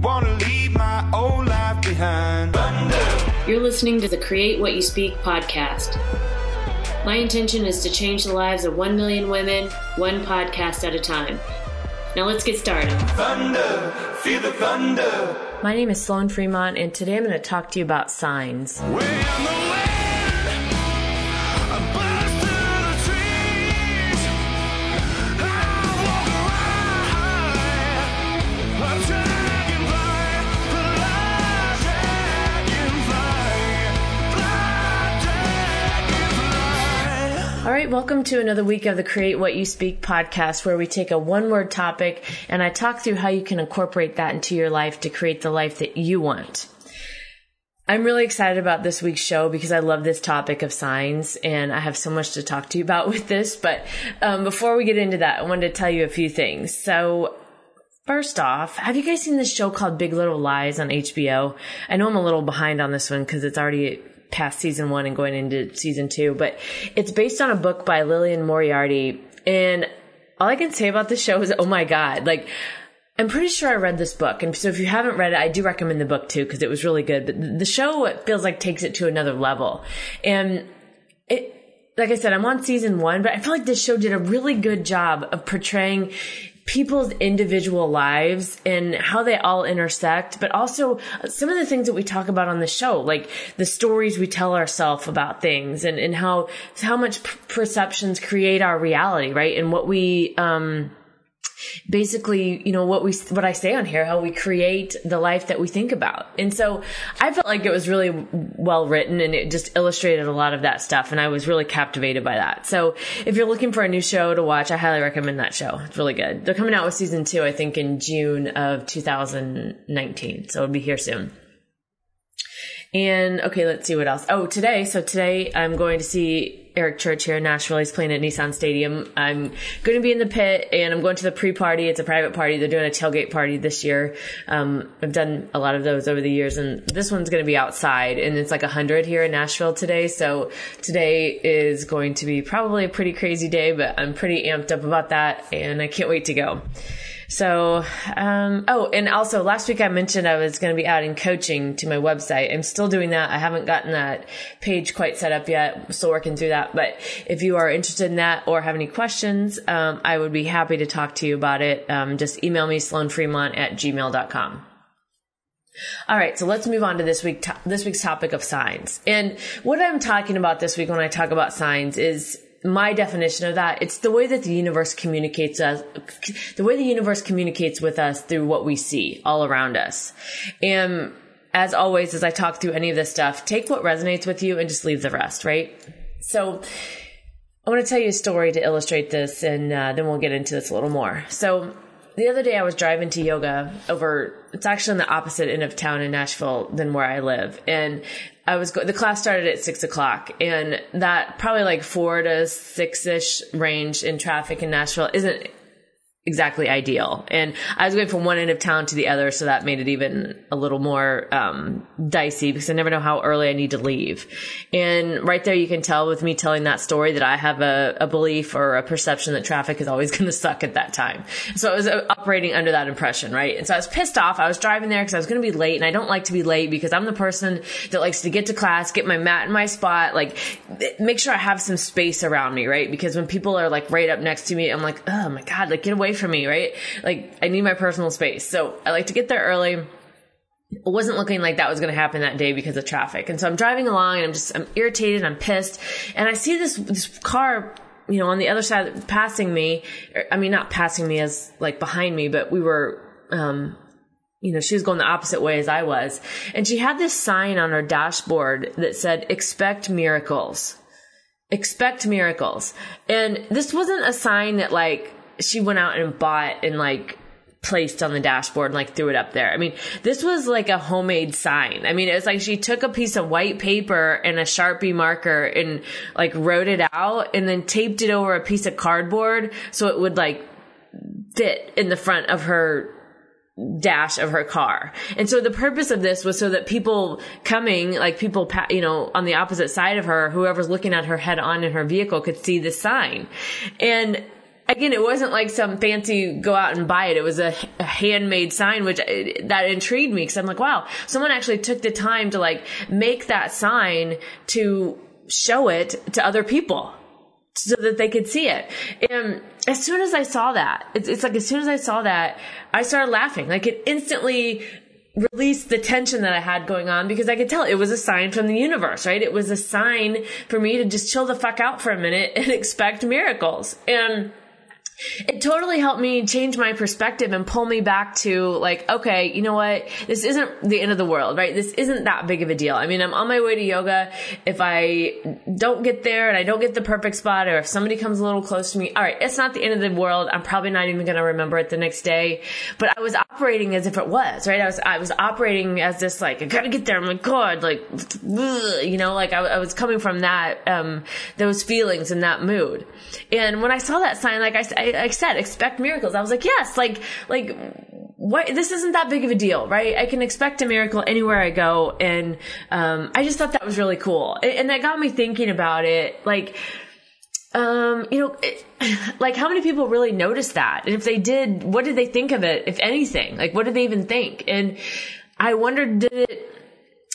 Wanna leave my old life behind. Thunder. You're listening to the Create What You Speak podcast. My intention is to change the lives of 1 million women, one podcast at a time. Now let's get started. Thunder. Feel the thunder. My name is Sloan Fremont, and today I'm going to talk to you about signs. Welcome to another week of the Create What You Speak podcast, where we take a one word topic and I talk through how you can incorporate that into your life to create the life that you want. I'm really excited about this week's show because I love this topic of signs and I have so much to talk to you about with this. But um, before we get into that, I wanted to tell you a few things. So, First off, have you guys seen this show called Big Little Lies on HBO? I know I'm a little behind on this one because it's already past season one and going into season two, but it's based on a book by Lillian Moriarty. And all I can say about this show is, oh my God, like, I'm pretty sure I read this book. And so if you haven't read it, I do recommend the book too because it was really good. But the show it feels like takes it to another level. And it, like I said, I'm on season one, but I feel like this show did a really good job of portraying people's individual lives and how they all intersect, but also some of the things that we talk about on the show, like the stories we tell ourselves about things and, and how, how much perceptions create our reality, right? And what we, um, basically, you know, what we, what I say on here, how we create the life that we think about. And so I felt like it was really well written and it just illustrated a lot of that stuff. And I was really captivated by that. So if you're looking for a new show to watch, I highly recommend that show. It's really good. They're coming out with season two, I think in June of 2019. So it'll be here soon. And okay, let's see what else. Oh, today. So today I'm going to see Eric Church here in Nashville. He's playing at Nissan Stadium. I'm going to be in the pit and I'm going to the pre-party. It's a private party. They're doing a tailgate party this year. Um, I've done a lot of those over the years and this one's going to be outside and it's like a hundred here in Nashville today. So today is going to be probably a pretty crazy day, but I'm pretty amped up about that and I can't wait to go. So, um, oh, and also last week I mentioned I was going to be adding coaching to my website. I'm still doing that. I haven't gotten that page quite set up yet. I'm still working through that. But if you are interested in that or have any questions, um, I would be happy to talk to you about it. Um, just email me sloanfremont at gmail.com. All right, so let's move on to this week to- this week's topic of signs. And what I'm talking about this week when I talk about signs is my definition of that. It's the way that the universe communicates us, the way the universe communicates with us through what we see all around us. And as always, as I talk through any of this stuff, take what resonates with you and just leave the rest, right? So I want to tell you a story to illustrate this and uh, then we'll get into this a little more. So the other day I was driving to yoga over, it's actually on the opposite end of town in Nashville than where I live. And I was, go- the class started at six o'clock and that probably like four to six ish range in traffic in Nashville isn't exactly ideal. And I was going from one end of town to the other, so that made it even a little more um, dicey because I never know how early I need to leave. And right there, you can tell with me telling that story that I have a, a belief or a perception that traffic is always going to suck at that time. So I was uh, operating under that impression, right? And so I was pissed off. I was driving there because I was going to be late, and I don't like to be late because I'm the person that likes to get to class, get my mat in my spot, like make sure I have some space around me, right? Because when people are like right up next to me, I'm like, oh my god, like get away from me, right? Like I need my personal space. So I like to get there early. It wasn't looking like that was going to happen that day because of traffic. And so I'm driving along and I'm just, I'm irritated, I'm pissed. And I see this, this car, you know, on the other side passing me. I mean, not passing me as like behind me, but we were, um, you know, she was going the opposite way as I was. And she had this sign on her dashboard that said, expect miracles. Expect miracles. And this wasn't a sign that like she went out and bought and like placed on the dashboard and like threw it up there. I mean, this was like a homemade sign. I mean, it was like she took a piece of white paper and a Sharpie marker and like wrote it out and then taped it over a piece of cardboard so it would like fit in the front of her dash of her car. And so the purpose of this was so that people coming, like people, you know, on the opposite side of her, whoever's looking at her head on in her vehicle could see the sign. And again, it wasn't like some fancy go out and buy it. It was a, a handmade sign, which uh, that intrigued me because I'm like, wow, someone actually took the time to like make that sign to show it to other people so that they could see it. And as soon as I saw that, it's, it's like as soon as I saw that, I started laughing. Like it instantly released the tension that I had going on because I could tell it was a sign from the universe, right? It was a sign for me to just chill the fuck out for a minute and expect miracles. And it totally helped me change my perspective and pull me back to like, okay, you know what? This isn't the end of the world, right? This isn't that big of a deal. I mean, I'm on my way to yoga. If I don't get there and I don't get the perfect spot or if somebody comes a little close to me, all right, it's not the end of the world. I'm probably not even going to remember it the next day, but I was operating as if it was, right? I was, I was operating as this like, I gotta get there. I'm like, God, like, you know, like I, I was coming from that, um, those feelings and that mood. And when I saw that sign, like I, I, said, expect miracles. I was like, yes, like, like, what, this isn't that big of a deal, right? I can expect a miracle anywhere I go. And, um, I just thought that was really cool. And that got me thinking about it. Like, um, you know, it, like how many people really noticed that? And if they did, what did they think of it, if anything? Like, what did they even think? And I wondered, did it,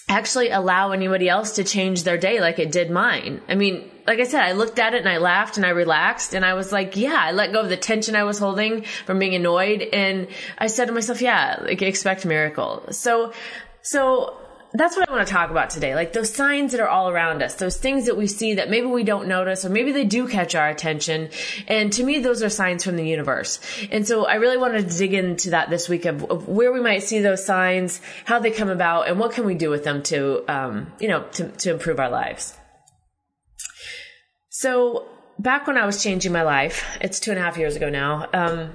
actually allow anybody else to change their day like it did mine. I mean, like I said, I looked at it and I laughed and I relaxed and I was like, yeah, I let go of the tension I was holding from being annoyed. And I said to myself, yeah, like expect miracle. So, so that's what I want to talk about today. Like those signs that are all around us, those things that we see that maybe we don't notice or maybe they do catch our attention. And to me, those are signs from the universe. And so I really wanted to dig into that this week of, of where we might see those signs, how they come about, and what can we do with them to, um, you know, to, to improve our lives. So back when I was changing my life, it's two and a half years ago now, um,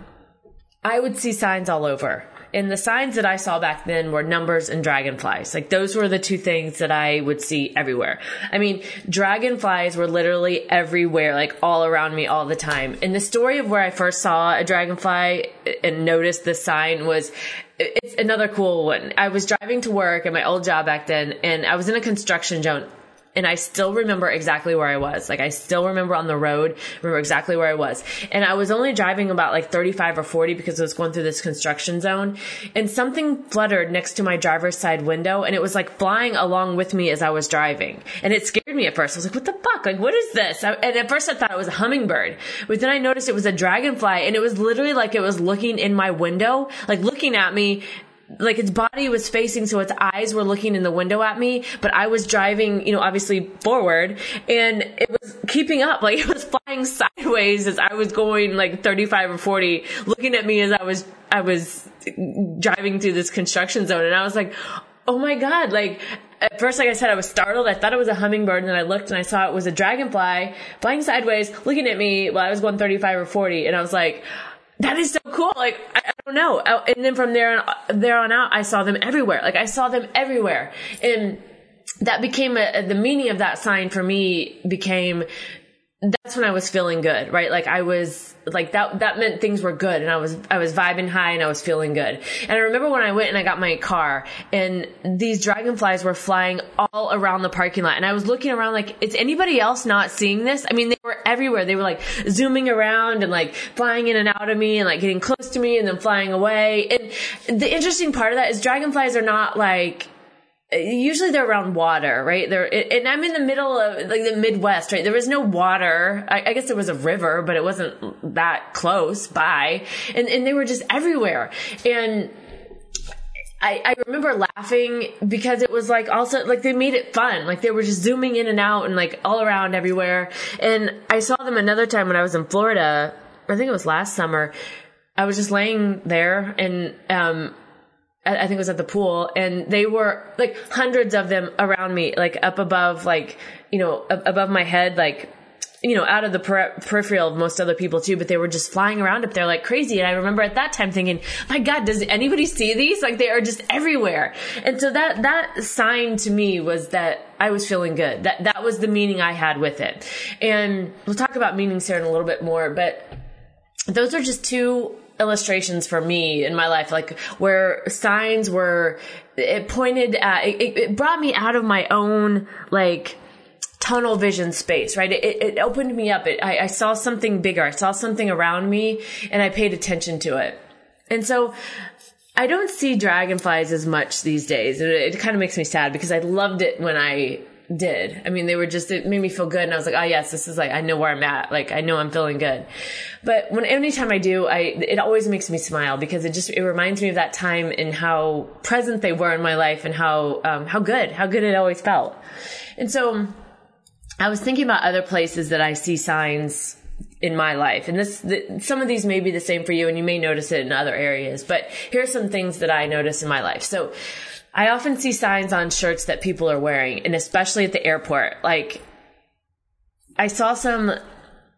I would see signs all over and the signs that I saw back then were numbers and dragonflies. Like those were the two things that I would see everywhere. I mean, dragonflies were literally everywhere, like all around me all the time. And the story of where I first saw a dragonfly and noticed the sign was it's another cool one. I was driving to work at my old job back then and I was in a construction zone and I still remember exactly where I was. Like I still remember on the road, remember exactly where I was. And I was only driving about like 35 or 40 because I was going through this construction zone and something fluttered next to my driver's side window and it was like flying along with me as I was driving. And it scared me at first. I was like, what the fuck? Like, what is this? And at first I thought it was a hummingbird, but then I noticed it was a dragonfly and it was literally like it was looking in my window, like looking at me like its body was facing so its eyes were looking in the window at me but i was driving you know obviously forward and it was keeping up like it was flying sideways as i was going like 35 or 40 looking at me as i was i was driving through this construction zone and i was like oh my god like at first, like I said, I was startled. I thought it was a hummingbird, and then I looked and I saw it was a dragonfly flying sideways, looking at me while I was going 35 or 40. And I was like, that is so cool. Like, I, don't know. Uh, and then from there on, there on out, I saw them everywhere. Like, I saw them everywhere. And that became a, the meaning of that sign for me became that's when I was feeling good, right? Like I was like that that meant things were good and I was I was vibing high and I was feeling good. And I remember when I went and I got my car and these dragonflies were flying all around the parking lot and I was looking around like is anybody else not seeing this? I mean they were everywhere. They were like zooming around and like flying in and out of me and like getting close to me and then flying away. And the interesting part of that is dragonflies are not like usually they're around water, right? They're, and I'm in the middle of like the Midwest, right? There was no water. I, I, guess there was a river, but it wasn't that close by. And, and they were just everywhere. And I, I remember laughing because it was like also like they made it fun. Like they were just zooming in and out and like all around everywhere. And I saw them another time when I was in Florida. I think it was last summer. I was just laying there and, um, I think it was at the pool and they were like hundreds of them around me, like up above, like, you know, above my head, like, you know, out of the per- peripheral of most other people too, but they were just flying around up there like crazy. And I remember at that time thinking, my God, does anybody see these? Like they are just everywhere. And so that, that sign to me was that I was feeling good. That, that was the meaning I had with it. And we'll talk about meanings here in a little bit more, but those are just two illustrations for me in my life, like where signs were, it pointed uh, at, it, it brought me out of my own, like, tunnel vision space, right? It, it opened me up. It, I, I saw something bigger. I saw something around me and I paid attention to it. And so I don't see dragonflies as much these days. It, it kind of makes me sad because I loved it when I did. I mean, they were just, it made me feel good. And I was like, oh yes, this is like, I know where I'm at. Like, I know I'm feeling good. But when, anytime I do, I, it always makes me smile because it just, it reminds me of that time and how present they were in my life and how, um, how good, how good it always felt. And so I was thinking about other places that I see signs in my life. And this, the, some of these may be the same for you and you may notice it in other areas, but here's some things that I notice in my life. So I often see signs on shirts that people are wearing and especially at the airport. Like I saw some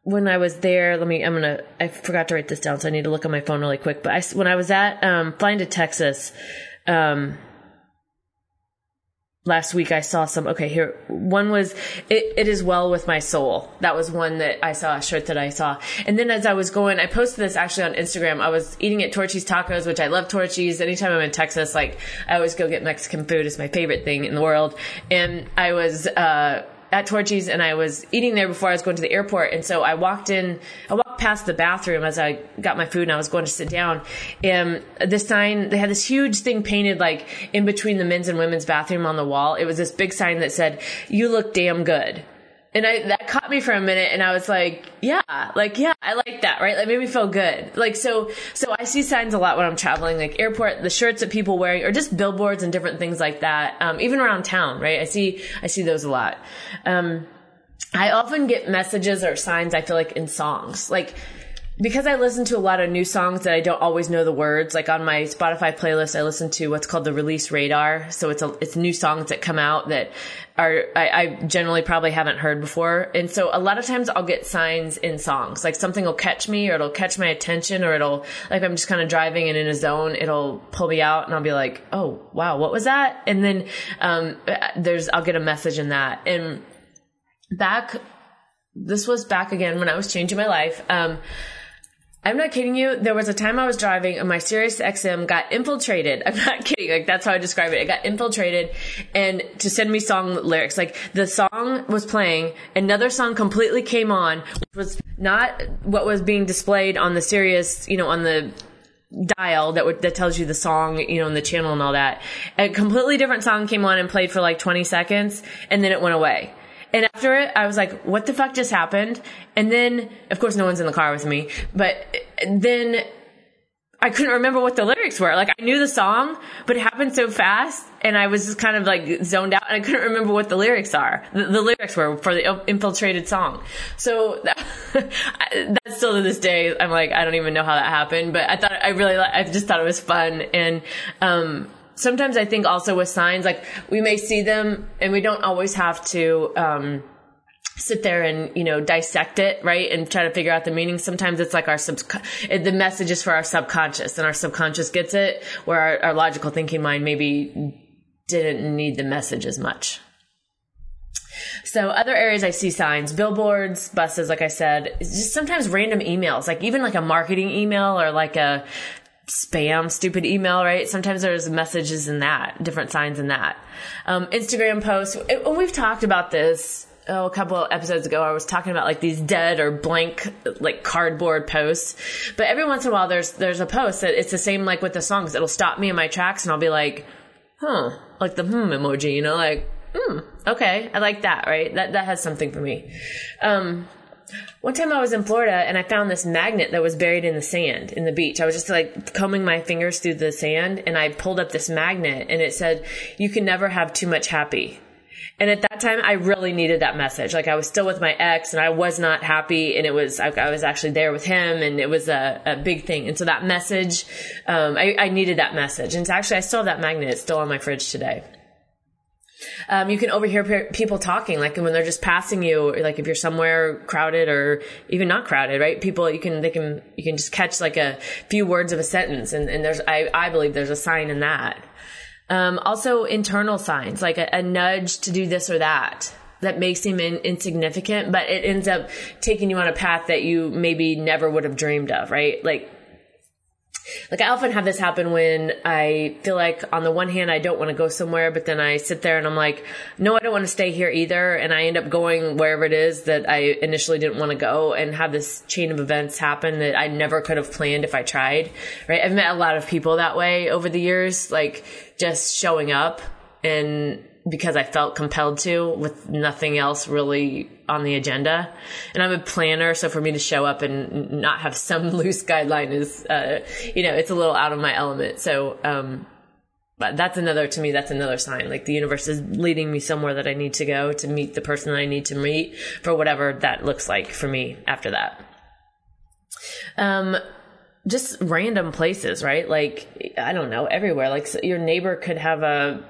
when I was there, let me, I'm gonna, I forgot to write this down, so I need to look on my phone really quick. But I, when I was at, um, flying to Texas, um, last week I saw some okay here one was it, it is well with my soul. That was one that I saw a shirt that I saw. And then as I was going I posted this actually on Instagram. I was eating at Torchy's Tacos which I love Torchy's. Anytime I'm in Texas like I always go get Mexican food. It's my favorite thing in the world. And I was uh at Torchy's and I was eating there before I was going to the airport. And so I walked in, I walked past the bathroom as I got my food and I was going to sit down. And the sign, they had this huge thing painted like in between the men's and women's bathroom on the wall. It was this big sign that said, you look damn good. And I, that caught me for a minute and I was like, yeah, like, yeah, I like that, right? That made me feel good. Like, so, so I see signs a lot when I'm traveling, like airport, the shirts that people wearing or just billboards and different things like that. Um, even around town, right? I see, I see those a lot. Um, I often get messages or signs I feel like in songs. Like, because I listen to a lot of new songs that I don't always know the words, like on my Spotify playlist, I listen to what's called the release radar. So it's a, it's new songs that come out that are, I, I generally probably haven't heard before. And so a lot of times I'll get signs in songs, like something will catch me or it'll catch my attention or it'll, like I'm just kind of driving and in a zone, it'll pull me out and I'll be like, oh, wow, what was that? And then, um, there's, I'll get a message in that. And back, this was back again when I was changing my life. Um, I'm not kidding you. There was a time I was driving and my Sirius XM got infiltrated. I'm not kidding. Like that's how I describe it. It got infiltrated and to send me song lyrics. Like the song was playing, another song completely came on, which was not what was being displayed on the Sirius, you know, on the dial that that tells you the song, you know, and the channel and all that. A completely different song came on and played for like 20 seconds and then it went away. And after it, I was like, what the fuck just happened? And then, of course, no one's in the car with me, but then I couldn't remember what the lyrics were. Like I knew the song, but it happened so fast and I was just kind of like zoned out and I couldn't remember what the lyrics are. The, the lyrics were for the infiltrated song. So that, that's still to this day, I'm like, I don't even know how that happened, but I thought I really, I just thought it was fun. And, um, sometimes I think also with signs, like we may see them and we don't always have to, um, sit there and you know dissect it right and try to figure out the meaning. Sometimes it's like our sub the message is for our subconscious and our subconscious gets it where our, our logical thinking mind maybe didn't need the message as much. So other areas I see signs, billboards, buses, like I said, just sometimes random emails, like even like a marketing email or like a spam, stupid email, right? Sometimes there's messages in that, different signs in that. Um, Instagram posts, and we've talked about this oh, a couple episodes ago, I was talking about like these dead or blank, like cardboard posts. But every once in a while, there's there's a post that it's the same like with the songs. It'll stop me in my tracks, and I'll be like, huh, like the hmm emoji, you know, like hmm, okay, I like that, right? That that has something for me. Um, one time I was in Florida and I found this magnet that was buried in the sand in the beach. I was just like combing my fingers through the sand and I pulled up this magnet and it said, you can never have too much happy. And at that time, I really needed that message. Like I was still with my ex and I was not happy and it was, I, I was actually there with him and it was a, a big thing. And so that message, um, I, I needed that message. And actually, I still have that magnet. It's still on my fridge today. Um, you can overhear pe- people talking, like when they're just passing you, like if you're somewhere crowded or even not crowded, right? People, you can, they can, you can just catch like a few words of a sentence. And, and there's, I, I believe there's a sign in that. Um, also internal signs, like a, a, nudge to do this or that. That may seem in, insignificant, but it ends up taking you on a path that you maybe never would have dreamed of, right? Like, like I often have this happen when I feel like on the one hand I don't want to go somewhere, but then I sit there and I'm like, no, I don't want to stay here either, and I end up going wherever it is that I initially didn't want to go, and have this chain of events happen that I never could have planned if I tried. Right? I've met a lot of people that way over the years, like just showing up and because I felt compelled to with nothing else really on the agenda. And I'm a planner, so for me to show up and not have some loose guideline is, uh, you know, it's a little out of my element. So, um, but that's another, to me, that's another sign. Like the universe is leading me somewhere that I need to go to meet the person that I need to meet for whatever that looks like for me after that. Um, just random places, right? Like, I don't know, everywhere. Like your neighbor could have a,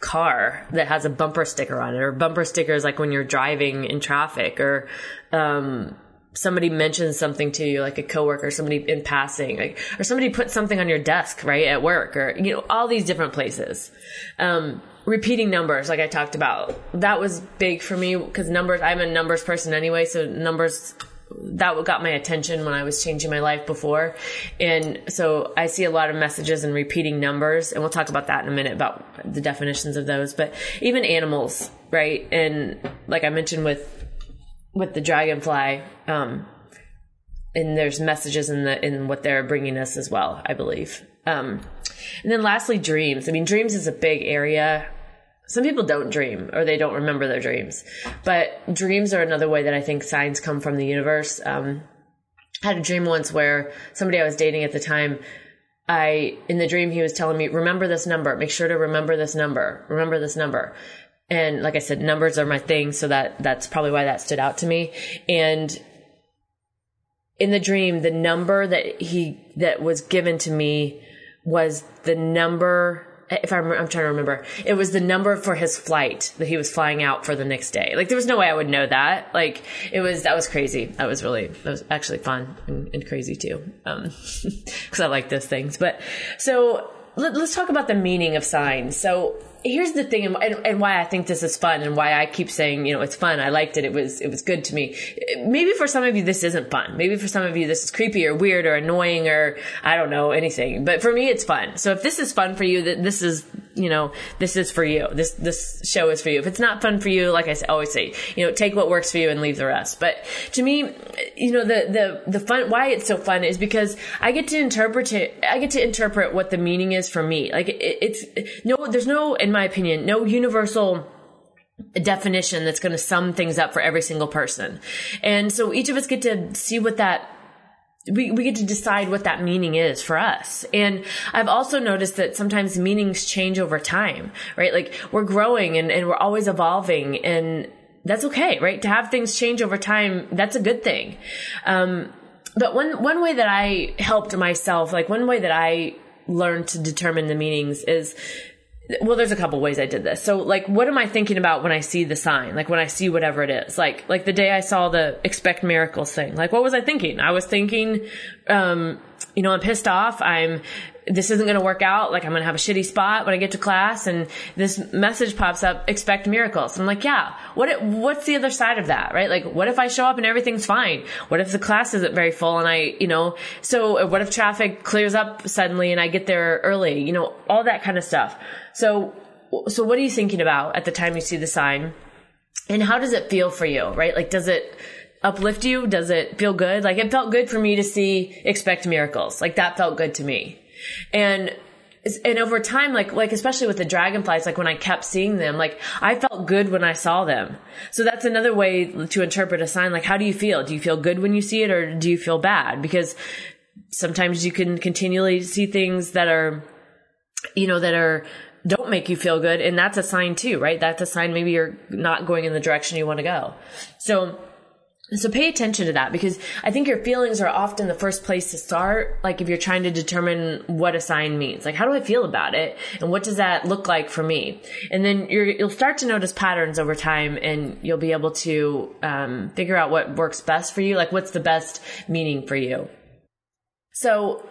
car that has a bumper sticker on it or bumper stickers like when you're driving in traffic or um, somebody mentions something to you like a coworker somebody in passing like or somebody put something on your desk right at work or you know all these different places. Um, repeating numbers like i talked about. That was big for me because numbers i'm a numbers person anyway so numbers that got my attention when I was changing my life before. And so I see a lot of messages and repeating numbers, and we'll talk about that in a minute about the definitions of those. But even animals, right? And like I mentioned with with the dragonfly, um, and there's messages in the in what they're bringing us as well, I believe. Um, and then lastly, dreams. I mean, dreams is a big area some people don't dream or they don't remember their dreams, but dreams are another way that I think signs come from the universe. Um, I had a dream once where somebody I was dating at the time, I, in the dream, he was telling me, remember this number, make sure to remember this number, remember this number. And like I said, numbers are my thing. So that, that's probably why that stood out to me. And in the dream, the number that he, that was given to me was the number if I'm, I'm trying to remember, it was the number for his flight that he was flying out for the next day. Like there was no way I would know that. Like it was, that was crazy. That was really, that was actually fun and, and crazy too. Um, cause I like those things. But so let, us talk about the meaning of signs. So here's the thing and, and, why I think this is fun and why I keep saying, you know, it's fun. I liked it. It was, it was good to me. Maybe for some of you, this isn't fun. Maybe for some of you, this is creepy or weird or annoying or I don't know, anything. But for me, it's fun. So if this is fun for you, that this is, you know, this is for you. This, this show is for you. If it's not fun for you, like I always say, you know, take what works for you and leave the rest. But to me, you know, the, the, the fun, why it's so fun is because I get to interpret it, I get to interpret what the meaning is for me. Like it, it's, no, there's no, in my opinion, no universal definition that's going to sum things up for every single person. And so each of us get to see what that we, we get to decide what that meaning is for us. And I've also noticed that sometimes meanings change over time, right? Like we're growing and, and we're always evolving and that's okay, right? To have things change over time, that's a good thing. Um, but one, one way that I helped myself, like one way that I learned to determine the meanings is well there's a couple ways i did this. So like what am i thinking about when i see the sign? Like when i see whatever it is. Like like the day i saw the expect miracles thing. Like what was i thinking? I was thinking um you know i'm pissed off. I'm this isn't going to work out like i'm going to have a shitty spot when i get to class and this message pops up expect miracles i'm like yeah what what's the other side of that right like what if i show up and everything's fine what if the class isn't very full and i you know so uh, what if traffic clears up suddenly and i get there early you know all that kind of stuff so, so what are you thinking about at the time you see the sign? And how does it feel for you, right? Like, does it uplift you? Does it feel good? Like, it felt good for me to see expect miracles. Like, that felt good to me. And and over time, like, like, especially with the dragonflies, like when I kept seeing them, like, I felt good when I saw them. So that's another way to interpret a sign. Like, how do you feel? Do you feel good when you see it or do you feel bad? Because sometimes you can continually see things that are, you know, that are don't make you feel good. And that's a sign too, right? That's a sign maybe you're not going in the direction you want to go. So, so pay attention to that because I think your feelings are often the first place to start. Like if you're trying to determine what a sign means, like how do I feel about it and what does that look like for me? And then you will start to notice patterns over time and you'll be able to um, figure out what works best for you. Like what's the best meaning for you. So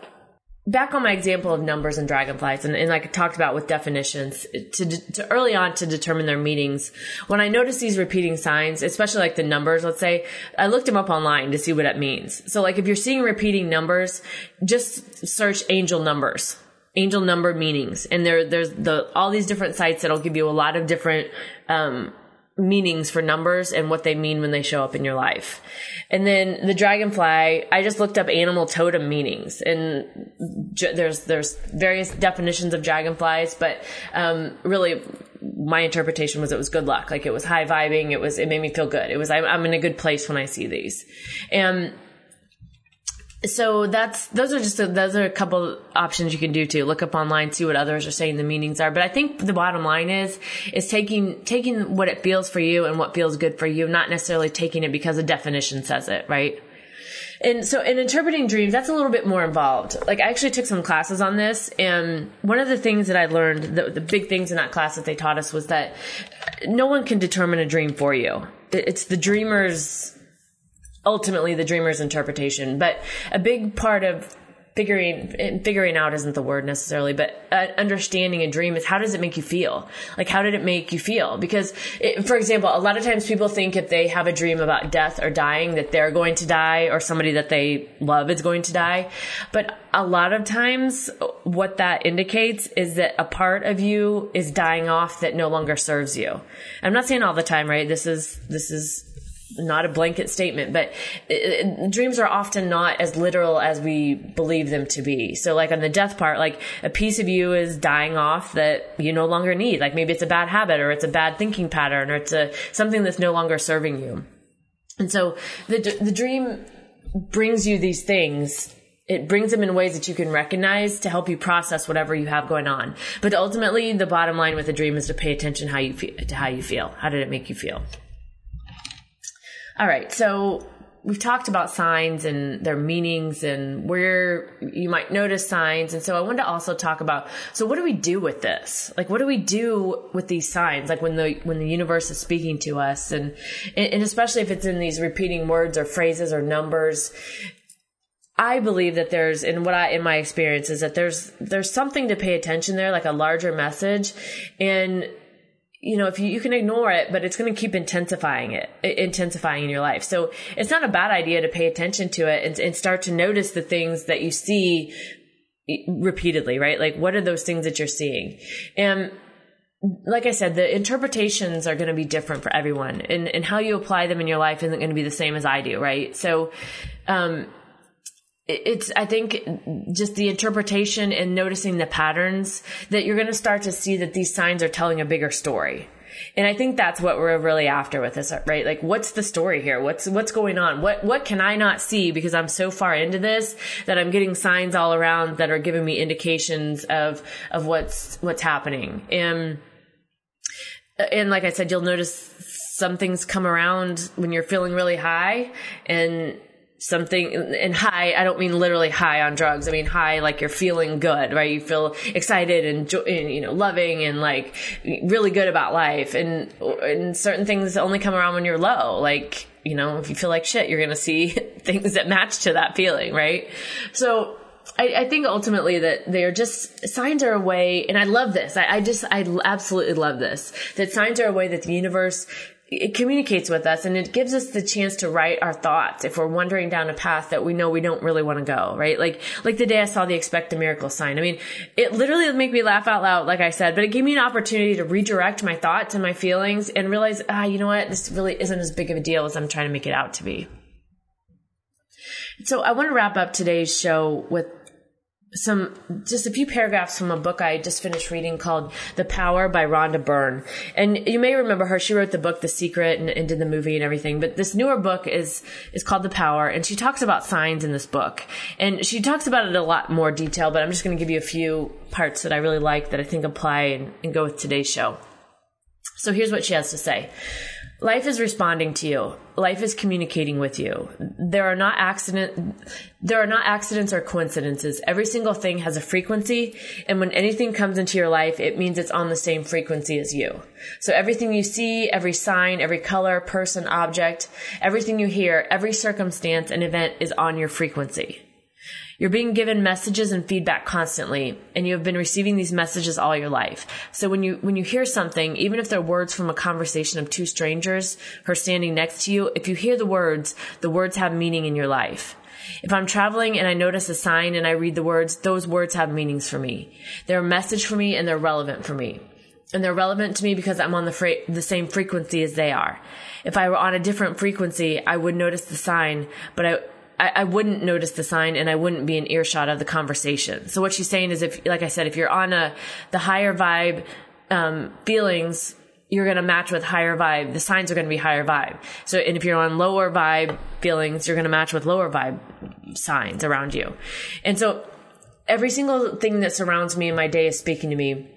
back on my example of numbers and dragonflies and, and like I talked about with definitions to, to early on to determine their meanings. When I notice these repeating signs, especially like the numbers, let's say, I looked them up online to see what it means. So like if you're seeing repeating numbers, just search angel numbers. Angel number meanings. And there, there's the, all these different sites that'll give you a lot of different, um, meanings for numbers and what they mean when they show up in your life. And then the dragonfly, I just looked up animal totem meanings and there's, there's various definitions of dragonflies, but, um, really my interpretation was it was good luck. Like it was high vibing. It was, it made me feel good. It was, I'm, I'm in a good place when I see these. And so that's those are just a, those are a couple options you can do too. Look up online, see what others are saying the meanings are. But I think the bottom line is is taking taking what it feels for you and what feels good for you, not necessarily taking it because a definition says it, right? And so in interpreting dreams, that's a little bit more involved. Like I actually took some classes on this and one of the things that I learned, the, the big things in that class that they taught us was that no one can determine a dream for you. It's the dreamer's ultimately the dreamer's interpretation. But a big part of figuring figuring out isn't the word necessarily, but uh, understanding a dream is how does it make you feel? Like how did it make you feel? Because, it, for example, a lot of times people think if they have a dream about death or dying that they're going to die or somebody that they love is going to die. But a lot of times what that indicates is that a part of you is dying off that no longer serves you. I'm not saying all the time, right? This is this is not a blanket statement, but it, uh, dreams are often not as literal as we believe them to be. So like on the death part, like a piece of you is dying off that you no longer need. Like maybe it's a bad habit or it's a bad thinking pattern or it's a something that's no longer serving you. And so the the dream brings you these things it brings them in ways that you can recognize to help you process whatever you have going on. But ultimately, the bottom line with a dream is to pay attention how you feel, to how you feel. How did it make you feel? All right. So we've talked about signs and their meanings and where you might notice signs. And so I wanted to also talk about, so what do we do with this? Like, what do we do with these signs? Like when the, when the universe is speaking to us and, and especially if it's in these repeating words or phrases or numbers, I believe that there's, in what I, in my experience is that there's, there's something to pay attention there, like a larger message. And you know, if you, you can ignore it, but it's going to keep intensifying it, intensifying in your life. So it's not a bad idea to pay attention to it and, and start to notice the things that you see repeatedly, right? Like what are those things that you're seeing? And like I said, the interpretations are going to be different for everyone and, and how you apply them in your life isn't going to be the same as I do, right? So, um, it's i think just the interpretation and noticing the patterns that you're going to start to see that these signs are telling a bigger story. And i think that's what we're really after with this right? Like what's the story here? What's what's going on? What what can i not see because i'm so far into this that i'm getting signs all around that are giving me indications of of what's what's happening. And and like i said you'll notice some things come around when you're feeling really high and something and high i don't mean literally high on drugs i mean high like you're feeling good right you feel excited and, you know loving and like really good about life and and certain things only come around when you're low like you know if you feel like shit you're gonna see things that match to that feeling right so I, I, think ultimately that they're just signs are a way, and I love this. I, I just, I absolutely love this. That signs are a way that the universe it communicates with us and it gives us the chance to write our thoughts if we're wandering down a path that we know we don't really want to go, right? Like, like the day I saw the expect a miracle sign. I mean, it literally made me laugh out loud, like I said, but it gave me an opportunity to redirect my thoughts and my feelings and realize, ah, you know what? This really isn't as big of a deal as I'm trying to make it out to be. So I want to wrap up today's show with some just a few paragraphs from a book I just finished reading called The Power by Rhonda Byrne. And you may remember her. She wrote the book The Secret and, and, did the movie and everything. But this newer book is is called The Power, and she talks about signs in this book. And she talks about it a lot more detail. But I'm just going to give you a few parts that I really like that I think apply and, and go with today's show. So here's what she has to say. Life is responding to you. Life is communicating with you. There are not accident, there are not accidents or coincidences. Every single thing has a frequency. And when anything comes into your life, it means it's on the same frequency as you. So everything you see, every sign, every color, person, object, everything you hear, every circumstance and event is on your frequency. You're being given messages and feedback constantly, and you have been receiving these messages all your life. So when you, when you hear something, even if they're words from a conversation of two strangers who are standing next to you, if you hear the words, the words have meaning in your life. If I'm traveling and I notice a sign and I read the words, those words have meanings for me. They're a message for me and they're relevant for me. And they're relevant to me because I'm on the, fre- the same frequency as they are. If I were on a different frequency, I would notice the sign, but I, I, I, wouldn't notice the sign and I wouldn't be in earshot of the conversation. So what she's saying is if, like I said, if you're on a, the higher vibe, um, feelings, you're going to match with higher vibe. The signs are going to be higher vibe. So, and if you're on lower vibe feelings, you're going to match with lower vibe signs around you. And so every single thing that surrounds me in my day is speaking to me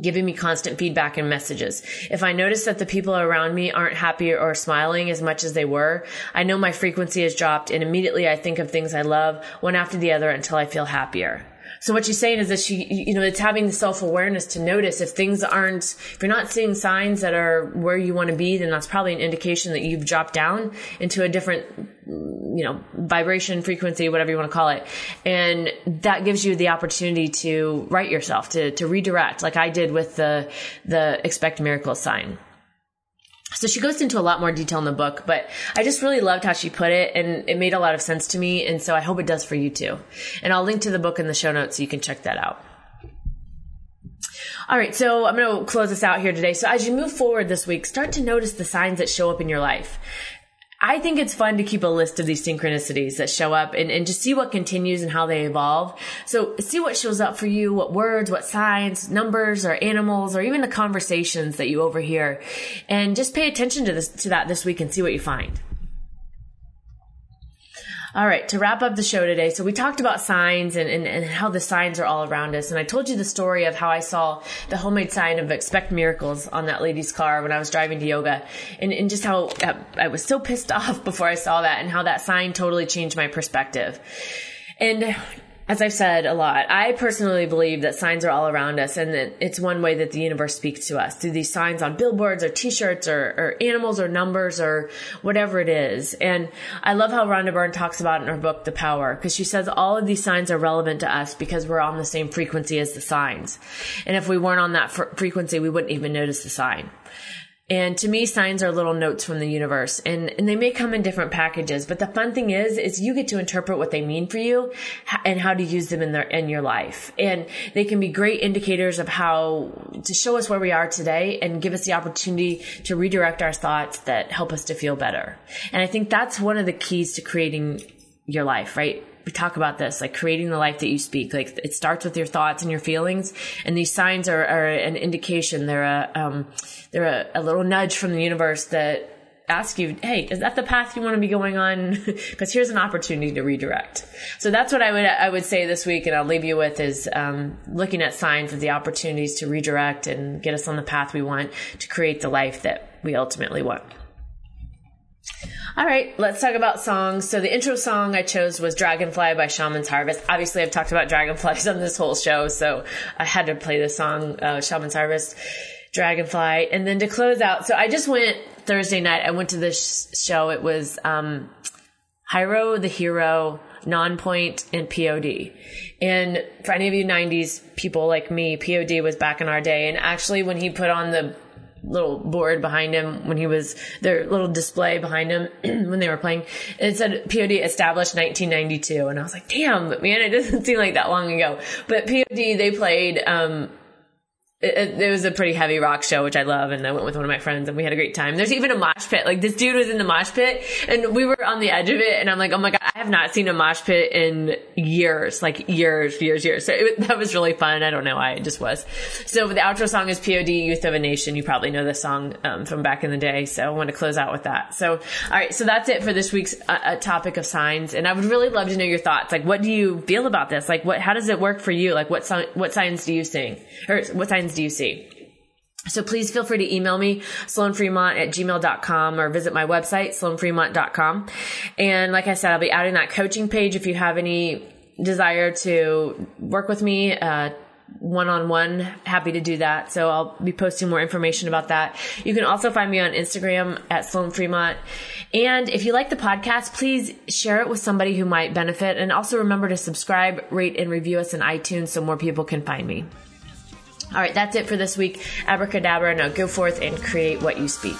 giving me constant feedback and messages. If I notice that the people around me aren't happy or smiling as much as they were, I know my frequency has dropped and immediately I think of things I love one after the other until I feel happier. So what she's saying is that she, you know, it's having the self awareness to notice if things aren't, if you're not seeing signs that are where you want to be, then that's probably an indication that you've dropped down into a different, you know, vibration, frequency, whatever you want to call it. And that gives you the opportunity to write yourself, to, to redirect, like I did with the, the expect miracles sign. So she goes into a lot more detail in the book, but I just really loved how she put it and it made a lot of sense to me. And so I hope it does for you too. And I'll link to the book in the show notes so you can check that out. All right, so I'm going to close this out here today. So as you move forward this week, start to notice the signs that show up in your life. I think it's fun to keep a list of these synchronicities that show up and, and just see what continues and how they evolve. So see what shows up for you, what words, what signs, numbers or animals or even the conversations that you overhear. And just pay attention to this, to that this week and see what you find. All right, to wrap up the show today, so we talked about signs and, and, and, how the signs are all around us. And I told you the story of how I saw the homemade sign of expect miracles on that lady's car when I was driving to yoga and, and just how uh, I was so pissed off before I saw that and how that sign totally changed my perspective. And as I've said a lot, I personally believe that signs are all around us and that it's one way that the universe speaks to us through these signs on billboards or t-shirts or, or animals or numbers or whatever it is. And I love how Rhonda Byrne talks about in her book, The Power, because she says all of these signs are relevant to us because we're on the same frequency as the signs. And if we weren't on that fr- frequency, we wouldn't even notice the sign. And to me, signs are little notes from the universe and, and they may come in different packages, but the fun thing is, is you get to interpret what they mean for you and how to use them in their, in your life. And they can be great indicators of how to show us where we are today and give us the opportunity to redirect our thoughts that help us to feel better. And I think that's one of the keys to creating your life, right? We talk about this, like creating the life that you speak. Like it starts with your thoughts and your feelings, and these signs are, are an indication. They're a um, they're a, a little nudge from the universe that ask you, hey, is that the path you want to be going on? Because here's an opportunity to redirect. So that's what I would I would say this week, and I'll leave you with is um, looking at signs of the opportunities to redirect and get us on the path we want to create the life that we ultimately want. All right, let's talk about songs. So the intro song I chose was Dragonfly by Shaman's Harvest. Obviously, I've talked about dragonflies on this whole show, so I had to play the song, uh, Shaman's Harvest, Dragonfly. And then to close out, so I just went Thursday night, I went to this show. It was, um, Hyro the Hero, Nonpoint, and POD. And for any of you 90s people like me, POD was back in our day. And actually, when he put on the little board behind him when he was their little display behind him when they were playing. And It said POD established 1992, and I was like, damn, man, it doesn't seem like that long ago. But POD they played um, it, it, was a pretty heavy rock show, which I love, and I went with one of my friends, and we had a great time. There's even a mosh pit. Like this dude was in the mosh pit, and we were on the edge of it, and I'm like, oh my god, I have not seen a mosh pit in years, like years, years, years. So it, that was really fun. I don't know why, it just was. So the outro song is POD, Youth of a Nation. You probably know this song um, from back in the day, so I want to close out with that. So, all right, so that's it for this week's uh, uh, topic of signs, and I would really love to know your thoughts. Like, what do you feel about this? Like, what, how does it work for you? Like, what what signs do you sing, or what signs do you see? So please feel free to email me, sloanfremont at gmail.com or visit my website, sloanfremont.com. And like I said, I'll be adding that coaching page if you have any desire to work with me, uh, one on one, happy to do that. So I'll be posting more information about that. You can also find me on Instagram at Sloan Fremont. And if you like the podcast, please share it with somebody who might benefit. And also remember to subscribe, rate, and review us in iTunes so more people can find me. All right, that's it for this week. Abracadabra. Now go forth and create what you speak.